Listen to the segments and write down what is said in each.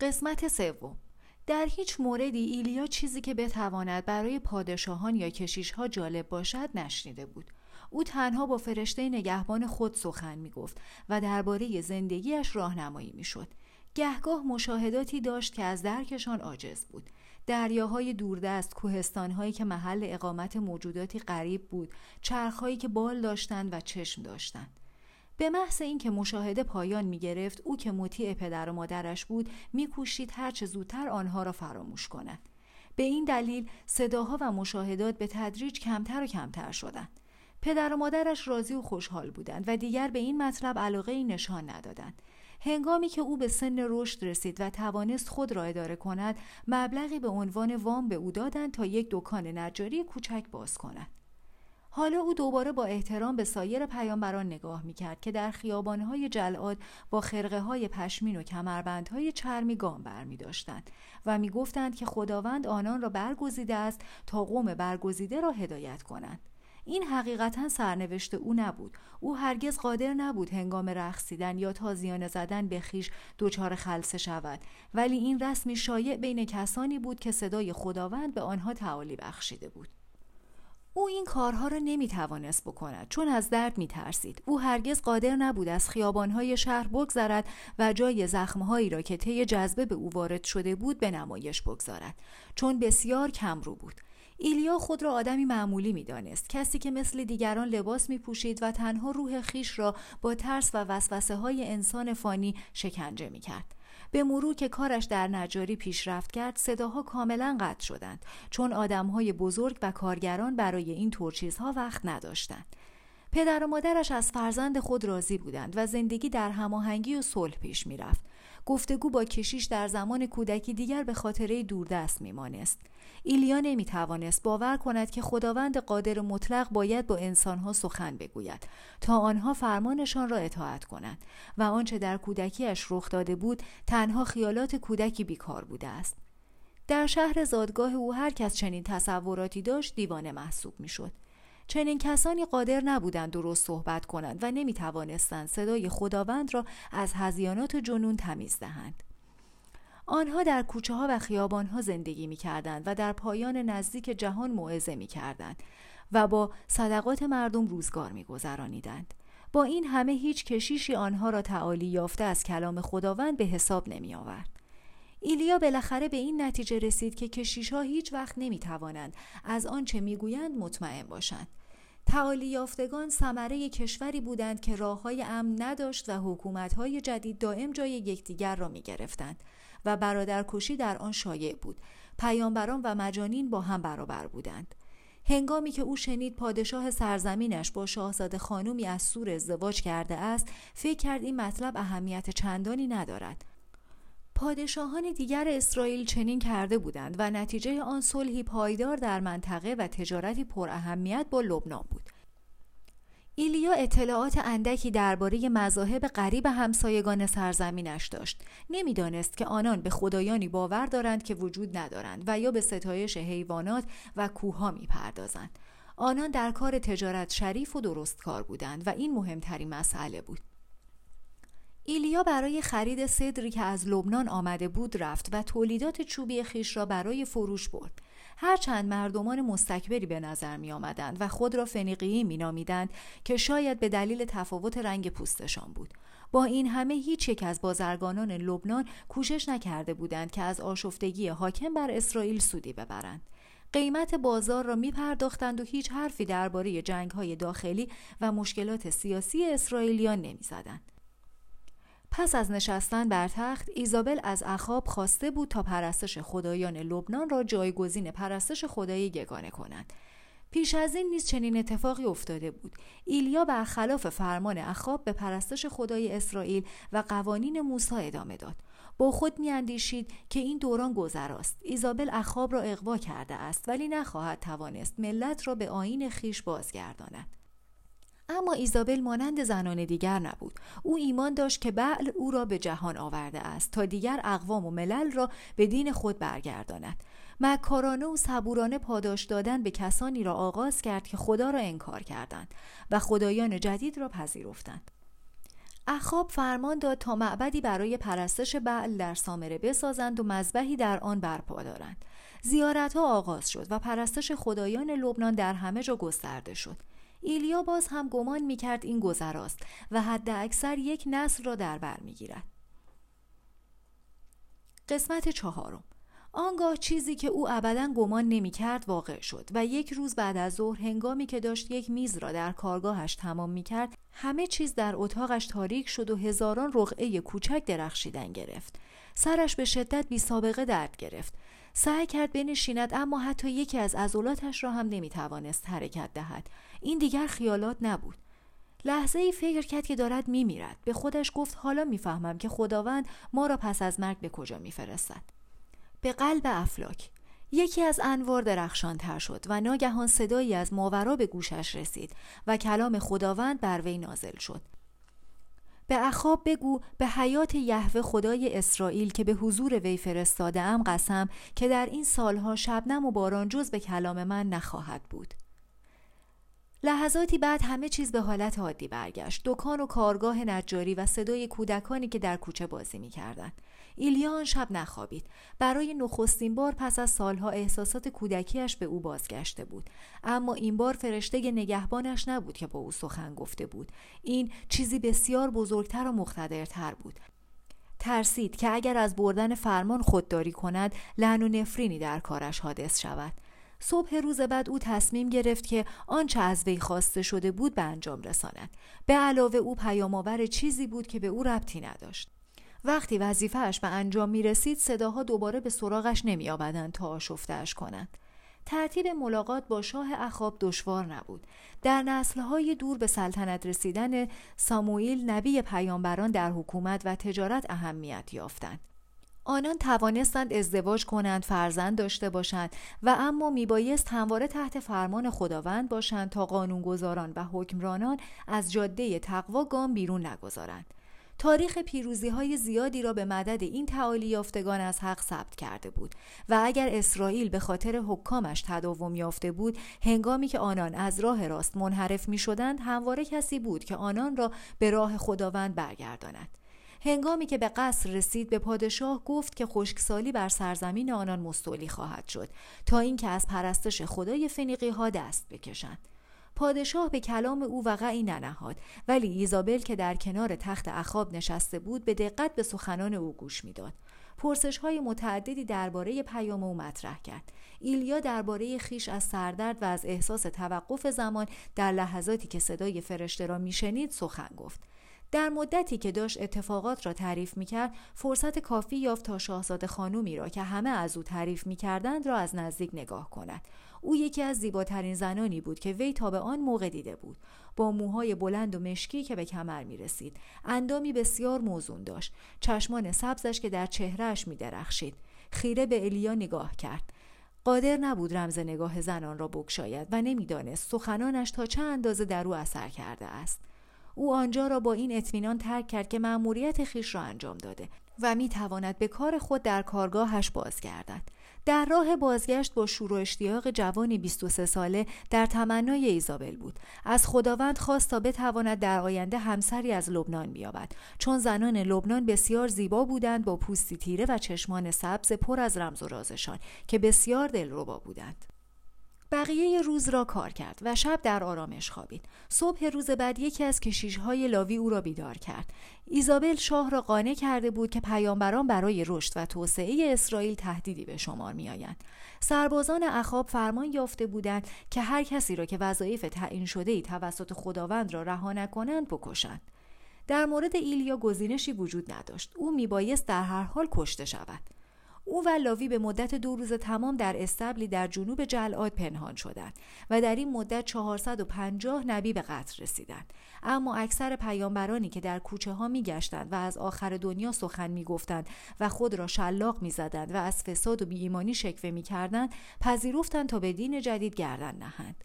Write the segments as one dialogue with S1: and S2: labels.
S1: قسمت سوم در هیچ موردی ایلیا چیزی که بتواند برای پادشاهان یا کشیشها جالب باشد نشنیده بود او تنها با فرشته نگهبان خود سخن می گفت و درباره زندگیش راهنمایی می شد. گهگاه مشاهداتی داشت که از درکشان عاجز بود. دریاهای دوردست، کوهستانهایی که محل اقامت موجوداتی غریب بود، چرخهایی که بال داشتند و چشم داشتند. به محض اینکه مشاهده پایان می گرفت او که مطیع پدر و مادرش بود میکوشید هرچه زودتر آنها را فراموش کند به این دلیل صداها و مشاهدات به تدریج کمتر و کمتر شدند. پدر و مادرش راضی و خوشحال بودند و دیگر به این مطلب علاقه ای نشان ندادند. هنگامی که او به سن رشد رسید و توانست خود را اداره کند مبلغی به عنوان وام به او دادند تا یک دکان نجاری کوچک باز کند. حالا او دوباره با احترام به سایر پیامبران نگاه می‌کرد که در خیابانهای جلعاد با خرقه های پشمین و کمربندهای چرمی گام برمی داشتند و می‌گفتند که خداوند آنان را برگزیده است تا قوم برگزیده را هدایت کنند. این حقیقتا سرنوشت او نبود. او هرگز قادر نبود هنگام رقصیدن یا تازیانه زدن به خیش دچار خلصه شود. ولی این رسمی شایع بین کسانی بود که صدای خداوند به آنها تعالی بخشیده بود. او این کارها را نمی توانست بکند چون از درد می ترسید. او هرگز قادر نبود از خیابانهای شهر بگذرد و جای زخمهایی را که طی جذبه به او وارد شده بود به نمایش بگذارد چون بسیار کم رو بود. ایلیا خود را آدمی معمولی می دانست. کسی که مثل دیگران لباس می پوشید و تنها روح خیش را با ترس و وسوسه های انسان فانی شکنجه می کرد. به مرور که کارش در نجاری پیشرفت کرد صداها کاملا قطع شدند چون آدمهای بزرگ و کارگران برای این طور چیزها وقت نداشتند. پدر و مادرش از فرزند خود راضی بودند و زندگی در هماهنگی و صلح پیش می‌رفت. گفتگو با کشیش در زمان کودکی دیگر به خاطره دوردست میمانست ایلیا نمی توانست باور کند که خداوند قادر مطلق باید با انسانها سخن بگوید تا آنها فرمانشان را اطاعت کنند و آنچه در کودکیش رخ داده بود تنها خیالات کودکی بیکار بوده است در شهر زادگاه او هر کس چنین تصوراتی داشت دیوانه محسوب می‌شد. چنین کسانی قادر نبودند درست صحبت کنند و نمی توانستند صدای خداوند را از هزیانات جنون تمیز دهند. آنها در کوچه ها و خیابان ها زندگی می کردند و در پایان نزدیک جهان موعظه می کردند و با صدقات مردم روزگار می گذرانیدند. با این همه هیچ کشیشی آنها را تعالی یافته از کلام خداوند به حساب نمی آورد. ایلیا بالاخره به این نتیجه رسید که کشیش ها هیچ وقت نمی توانند از آنچه می گویند مطمئن باشند. تعالی یافتگان ثمره کشوری بودند که راه های امن نداشت و حکومت های جدید دائم جای یکدیگر را می گرفتند. و برادرکشی در آن شایع بود پیامبران و مجانین با هم برابر بودند هنگامی که او شنید پادشاه سرزمینش با شاهزاده خانومی از سور ازدواج کرده است فکر کرد این مطلب اهمیت چندانی ندارد پادشاهان دیگر اسرائیل چنین کرده بودند و نتیجه آن صلحی پایدار در منطقه و تجارتی پر اهمیت با لبنان بود. ایلیا اطلاعات اندکی درباره مذاهب غریب همسایگان سرزمینش داشت. نمی‌دانست که آنان به خدایانی باور دارند که وجود ندارند و یا به ستایش حیوانات و کوهها می‌پردازند. آنان در کار تجارت شریف و درست کار بودند و این مهمترین مسئله بود. ایلیا برای خرید صدری که از لبنان آمده بود رفت و تولیدات چوبی خیش را برای فروش برد. هرچند مردمان مستکبری به نظر می آمدند و خود را فنیقیی می نامیدند که شاید به دلیل تفاوت رنگ پوستشان بود. با این همه هیچ یک از بازرگانان لبنان کوشش نکرده بودند که از آشفتگی حاکم بر اسرائیل سودی ببرند. قیمت بازار را می پرداختند و هیچ حرفی درباره جنگ های داخلی و مشکلات سیاسی اسرائیلیان نمی زدند. پس از نشستن بر تخت ایزابل از اخاب خواسته بود تا پرستش خدایان لبنان را جایگزین پرستش خدای یگانه کند. پیش از این نیز چنین اتفاقی افتاده بود. ایلیا برخلاف فرمان اخاب به پرستش خدای اسرائیل و قوانین موسی ادامه داد. با خود میاندیشید که این دوران گذراست. ایزابل اخاب را اقوا کرده است ولی نخواهد توانست ملت را به آین خیش بازگرداند. اما ایزابل مانند زنان دیگر نبود. او ایمان داشت که بعل او را به جهان آورده است تا دیگر اقوام و ملل را به دین خود برگرداند. مکارانه و صبورانه پاداش دادن به کسانی را آغاز کرد که خدا را انکار کردند و خدایان جدید را پذیرفتند. اخاب فرمان داد تا معبدی برای پرستش بعل در سامره بسازند و مذبحی در آن برپا دارند. زیارت ها آغاز شد و پرستش خدایان لبنان در همه جا گسترده شد. ایلیا باز هم گمان می‌کرد این گذراست و حد اکثر یک نسل را در بر می‌گیرد. قسمت چهارم. آنگاه چیزی که او ابدا گمان نمی‌کرد واقع شد و یک روز بعد از ظهر هنگامی که داشت یک میز را در کارگاهش تمام می‌کرد همه چیز در اتاقش تاریک شد و هزاران رقعه کوچک درخشیدن گرفت. سرش به شدت بی سابقه درد گرفت. سعی کرد بنشیند اما حتی یکی از عضلاتش را هم نمی‌توانست حرکت دهد. این دیگر خیالات نبود. لحظه ای فکر کرد که دارد میمیرد. به خودش گفت حالا می‌فهمم که خداوند ما را پس از مرگ به کجا میفرستد. به قلب افلاک. یکی از انوار درخشان تر شد و ناگهان صدایی از ماورا به گوشش رسید و کلام خداوند بر وی نازل شد. به اخاب بگو به حیات یهوه خدای اسرائیل که به حضور وی فرستاده ام قسم که در این سالها شبنم و باران جز به کلام من نخواهد بود. لحظاتی بعد همه چیز به حالت عادی برگشت. دکان و کارگاه نجاری و صدای کودکانی که در کوچه بازی می‌کردند. ایلیا آن شب نخوابید. برای نخستین بار پس از سالها احساسات کودکیش به او بازگشته بود. اما این بار فرشته نگهبانش نبود که با او سخن گفته بود. این چیزی بسیار بزرگتر و مقتدرتر بود. ترسید که اگر از بردن فرمان خودداری کند لعن و نفرینی در کارش حادث شود. صبح روز بعد او تصمیم گرفت که آنچه از وی خواسته شده بود به انجام رساند به علاوه او پیامآور چیزی بود که به او ربطی نداشت وقتی وظیفهش به انجام می رسید صداها دوباره به سراغش نمی آبدن تا آشفتهش کنند. ترتیب ملاقات با شاه اخاب دشوار نبود. در نسلهای دور به سلطنت رسیدن ساموئیل نبی پیامبران در حکومت و تجارت اهمیت یافتند. آنان توانستند ازدواج کنند فرزند داشته باشند و اما میبایست همواره تحت فرمان خداوند باشند تا قانونگذاران و حکمرانان از جاده تقوا گام بیرون نگذارند. تاریخ پیروزی های زیادی را به مدد این تعالی یافتگان از حق ثبت کرده بود و اگر اسرائیل به خاطر حکامش تداوم یافته بود هنگامی که آنان از راه راست منحرف می شدند همواره کسی بود که آنان را به راه خداوند برگرداند. هنگامی که به قصر رسید به پادشاه گفت که خشکسالی بر سرزمین آنان مستولی خواهد شد تا اینکه از پرستش خدای فنیقی ها دست بکشند. پادشاه به کلام او وقعی ننهاد ولی ایزابل که در کنار تخت اخاب نشسته بود به دقت به سخنان او گوش می‌داد. پرسش های متعددی درباره پیام او مطرح کرد. ایلیا درباره خیش از سردرد و از احساس توقف زمان در لحظاتی که صدای فرشته را میشنید سخن گفت. در مدتی که داشت اتفاقات را تعریف می‌کرد فرصت کافی یافت تا شاهزاده خانومی را که همه از او تعریف می‌کردند را از نزدیک نگاه کند. او یکی از زیباترین زنانی بود که وی تا به آن موقع دیده بود. با موهای بلند و مشکی که به کمر می رسید اندامی بسیار موزون داشت. چشمان سبزش که در چهرهش می درخشید خیره به الیا نگاه کرد. قادر نبود رمز نگاه زنان را بگشاید و نمی‌دانست سخنانش تا چه اندازه در او اثر کرده است. او آنجا را با این اطمینان ترک کرد که مأموریت خیش را انجام داده و می تواند به کار خود در کارگاهش بازگردد. در راه بازگشت با شور و اشتیاق جوانی 23 ساله در تمنای ایزابل بود. از خداوند خواست تا بتواند در آینده همسری از لبنان بیابد. چون زنان لبنان بسیار زیبا بودند با پوستی تیره و چشمان سبز پر از رمز و رازشان که بسیار دلربا بودند. بقیه روز را کار کرد و شب در آرامش خوابید. صبح روز بعد یکی از کشیشهای لاوی او را بیدار کرد. ایزابل شاه را قانع کرده بود که پیامبران برای رشد و توسعه اسرائیل تهدیدی به شمار میآیند. سربازان اخاب فرمان یافته بودند که هر کسی را که وظایف تعیین شده ای توسط خداوند را رها نکنند بکشند. در مورد ایلیا گزینشی وجود نداشت. او میبایست در هر حال کشته شود. او و لاوی به مدت دو روز تمام در استبلی در جنوب جلعاد پنهان شدند و در این مدت 450 نبی به قتل رسیدند. اما اکثر پیامبرانی که در کوچه ها می گشتند و از آخر دنیا سخن می گفتند و خود را شلاق می زدند و از فساد و بیایمانی شکوه می کردند پذیرفتند تا به دین جدید گردن نهند.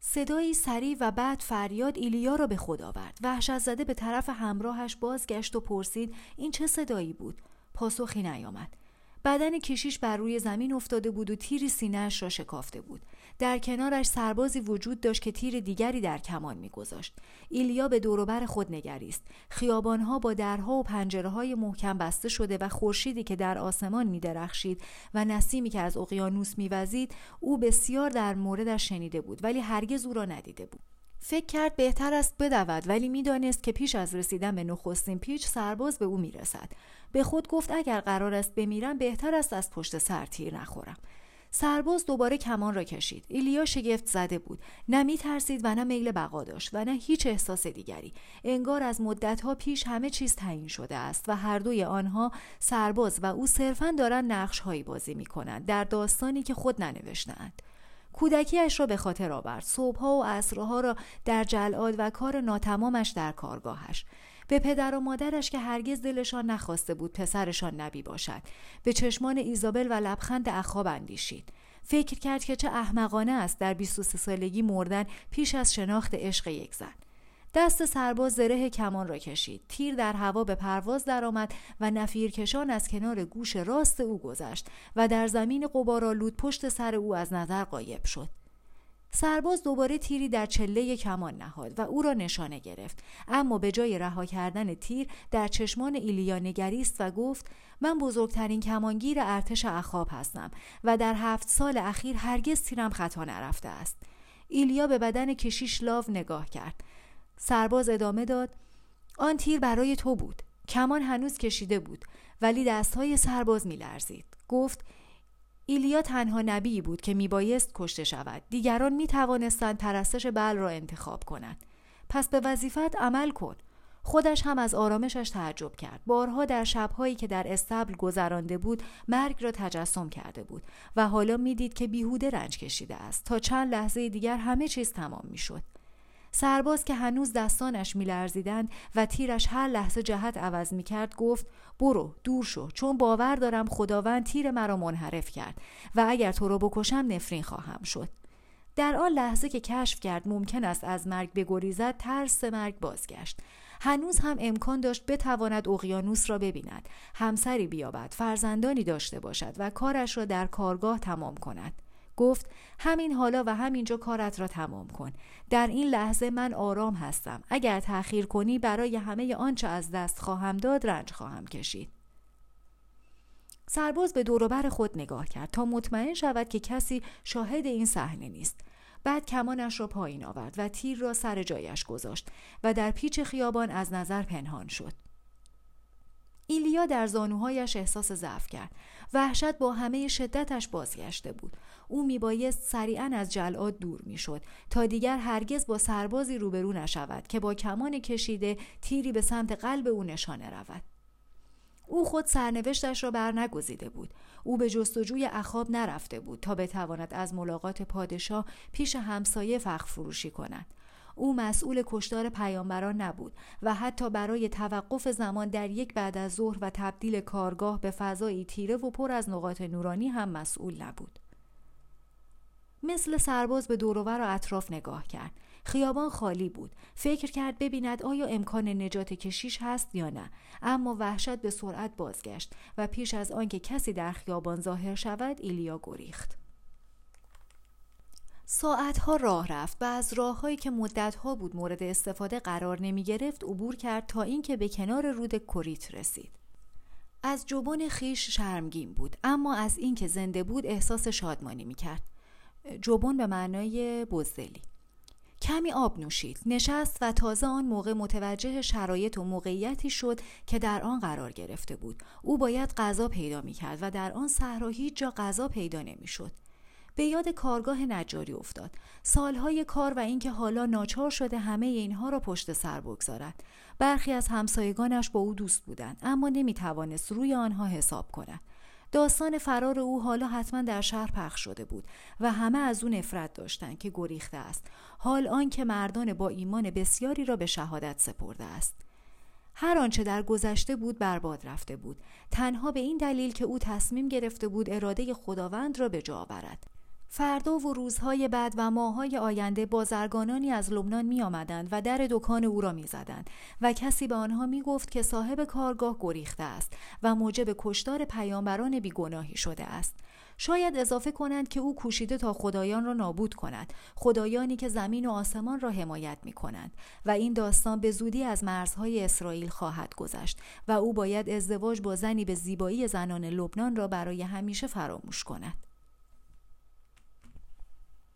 S1: صدایی سریع و بعد فریاد ایلیا را به خود آورد. وحشت زده به طرف همراهش بازگشت و پرسید این چه صدایی بود؟ پاسخی نیامد. بدن کشیش بر روی زمین افتاده بود و تیری سینهاش را شکافته بود. در کنارش سربازی وجود داشت که تیر دیگری در کمان میگذاشت. ایلیا به دوروبر خود نگریست. خیابانها با درها و پنجره های محکم بسته شده و خورشیدی که در آسمان میدرخشید و نسیمی که از اقیانوس میوزید او بسیار در موردش شنیده بود ولی هرگز او را ندیده بود. فکر کرد بهتر است بدود ولی می‌دانست که پیش از رسیدن به نخستین پیچ سرباز به او می‌رسد. به خود گفت اگر قرار است بمیرم بهتر است از پشت سر تیر نخورم. سرباز دوباره کمان را کشید. ایلیا شگفت زده بود. نه می ترسید و نه میل بقا داشت و نه هیچ احساس دیگری. انگار از مدتها پیش همه چیز تعیین شده است و هر دوی آنها سرباز و او صرفا دارند نقش هایی بازی می کنند در داستانی که خود ننوشتهاند. کودکیش را به خاطر آورد. صبحها و عصرها را در جلاد و کار ناتمامش در کارگاهش. به پدر و مادرش که هرگز دلشان نخواسته بود پسرشان نبی باشد. به چشمان ایزابل و لبخند اخاب اندیشید. فکر کرد که چه احمقانه است در 23 سالگی مردن پیش از شناخت عشق یک زن. دست سرباز زره کمان را کشید. تیر در هوا به پرواز درآمد و نفیرکشان از کنار گوش راست او گذشت و در زمین قبارالود پشت سر او از نظر قایب شد. سرباز دوباره تیری در چله کمان نهاد و او را نشانه گرفت. اما به جای رها کردن تیر در چشمان ایلیا نگریست و گفت من بزرگترین کمانگیر ارتش اخاب هستم و در هفت سال اخیر هرگز تیرم خطا نرفته است. ایلیا به بدن کشیش لاو نگاه کرد. سرباز ادامه داد آن تیر برای تو بود. کمان هنوز کشیده بود ولی دستهای سرباز میلرزید. گفت ایلیا تنها نبی بود که میبایست کشته شود. دیگران می‌توانستند پرستش بل را انتخاب کنند. پس به وظیفت عمل کن. خودش هم از آرامشش تعجب کرد. بارها در شبهایی که در استبل گذرانده بود مرگ را تجسم کرده بود و حالا می‌دید که بیهوده رنج کشیده است. تا چند لحظه دیگر همه چیز تمام می‌شد. سرباز که هنوز دستانش میلرزیدند و تیرش هر لحظه جهت عوض می‌کرد گفت برو دور شو چون باور دارم خداوند تیر مرا منحرف کرد و اگر تو رو بکشم نفرین خواهم شد. در آن لحظه که کشف کرد ممکن است از مرگ بگریزد ترس مرگ بازگشت. هنوز هم امکان داشت بتواند اقیانوس را ببیند همسری بیابد فرزندانی داشته باشد و کارش را در کارگاه تمام کند. گفت همین حالا و همینجا کارت را تمام کن. در این لحظه من آرام هستم. اگر تأخیر کنی برای همه آنچه از دست خواهم داد رنج خواهم کشید. سرباز به دوروبر خود نگاه کرد تا مطمئن شود که کسی شاهد این صحنه نیست. بعد کمانش را پایین آورد و تیر را سر جایش گذاشت و در پیچ خیابان از نظر پنهان شد. ایلیا در زانوهایش احساس ضعف کرد. وحشت با همه شدتش بازگشته بود. او میبایست سریعا از جلاد دور می‌شد تا دیگر هرگز با سربازی روبرو نشود که با کمان کشیده تیری به سمت قلب او نشانه رود. او خود سرنوشتش را بر نگزیده بود. او به جستجوی اخاب نرفته بود تا بتواند از ملاقات پادشاه پیش همسایه فخ فروشی کند. او مسئول کشتار پیامبران نبود و حتی برای توقف زمان در یک بعد از ظهر و تبدیل کارگاه به فضایی تیره و پر از نقاط نورانی هم مسئول نبود. مثل سرباز به دوروبر و اطراف نگاه کرد. خیابان خالی بود. فکر کرد ببیند آیا امکان نجات کشیش هست یا نه. اما وحشت به سرعت بازگشت و پیش از آنکه کسی در خیابان ظاهر شود ایلیا گریخت. ساعتها راه رفت و از راههایی که مدتها بود مورد استفاده قرار نمی گرفت عبور کرد تا اینکه به کنار رود کوریت رسید. از جبون خیش شرمگین بود اما از اینکه زنده بود احساس شادمانی می کرد جبون به معنای بزدلی. کمی آب نوشید نشست و تازه آن موقع متوجه شرایط و موقعیتی شد که در آن قرار گرفته بود. او باید غذا پیدا می کرد و در آن صحرا هیچ جا غذا پیدا نمی شد به یاد کارگاه نجاری افتاد. سالهای کار و اینکه حالا ناچار شده همه اینها را پشت سر بگذارد. برخی از همسایگانش با او دوست بودند اما نمی توانست روی آنها حساب کند. داستان فرار او حالا حتما در شهر پخش شده بود و همه از او نفرت داشتند که گریخته است. حال آنکه مردان با ایمان بسیاری را به شهادت سپرده است. هر آنچه در گذشته بود برباد رفته بود. تنها به این دلیل که او تصمیم گرفته بود اراده خداوند را به جا آورد فردا و روزهای بعد و ماههای آینده بازرگانانی از لبنان می آمدند و در دکان او را می زدند و کسی به آنها می گفت که صاحب کارگاه گریخته است و موجب کشتار پیامبران بیگناهی شده است. شاید اضافه کنند که او کوشیده تا خدایان را نابود کند خدایانی که زمین و آسمان را حمایت می کنند و این داستان به زودی از مرزهای اسرائیل خواهد گذشت و او باید ازدواج با زنی به زیبایی زنان لبنان را برای همیشه فراموش کند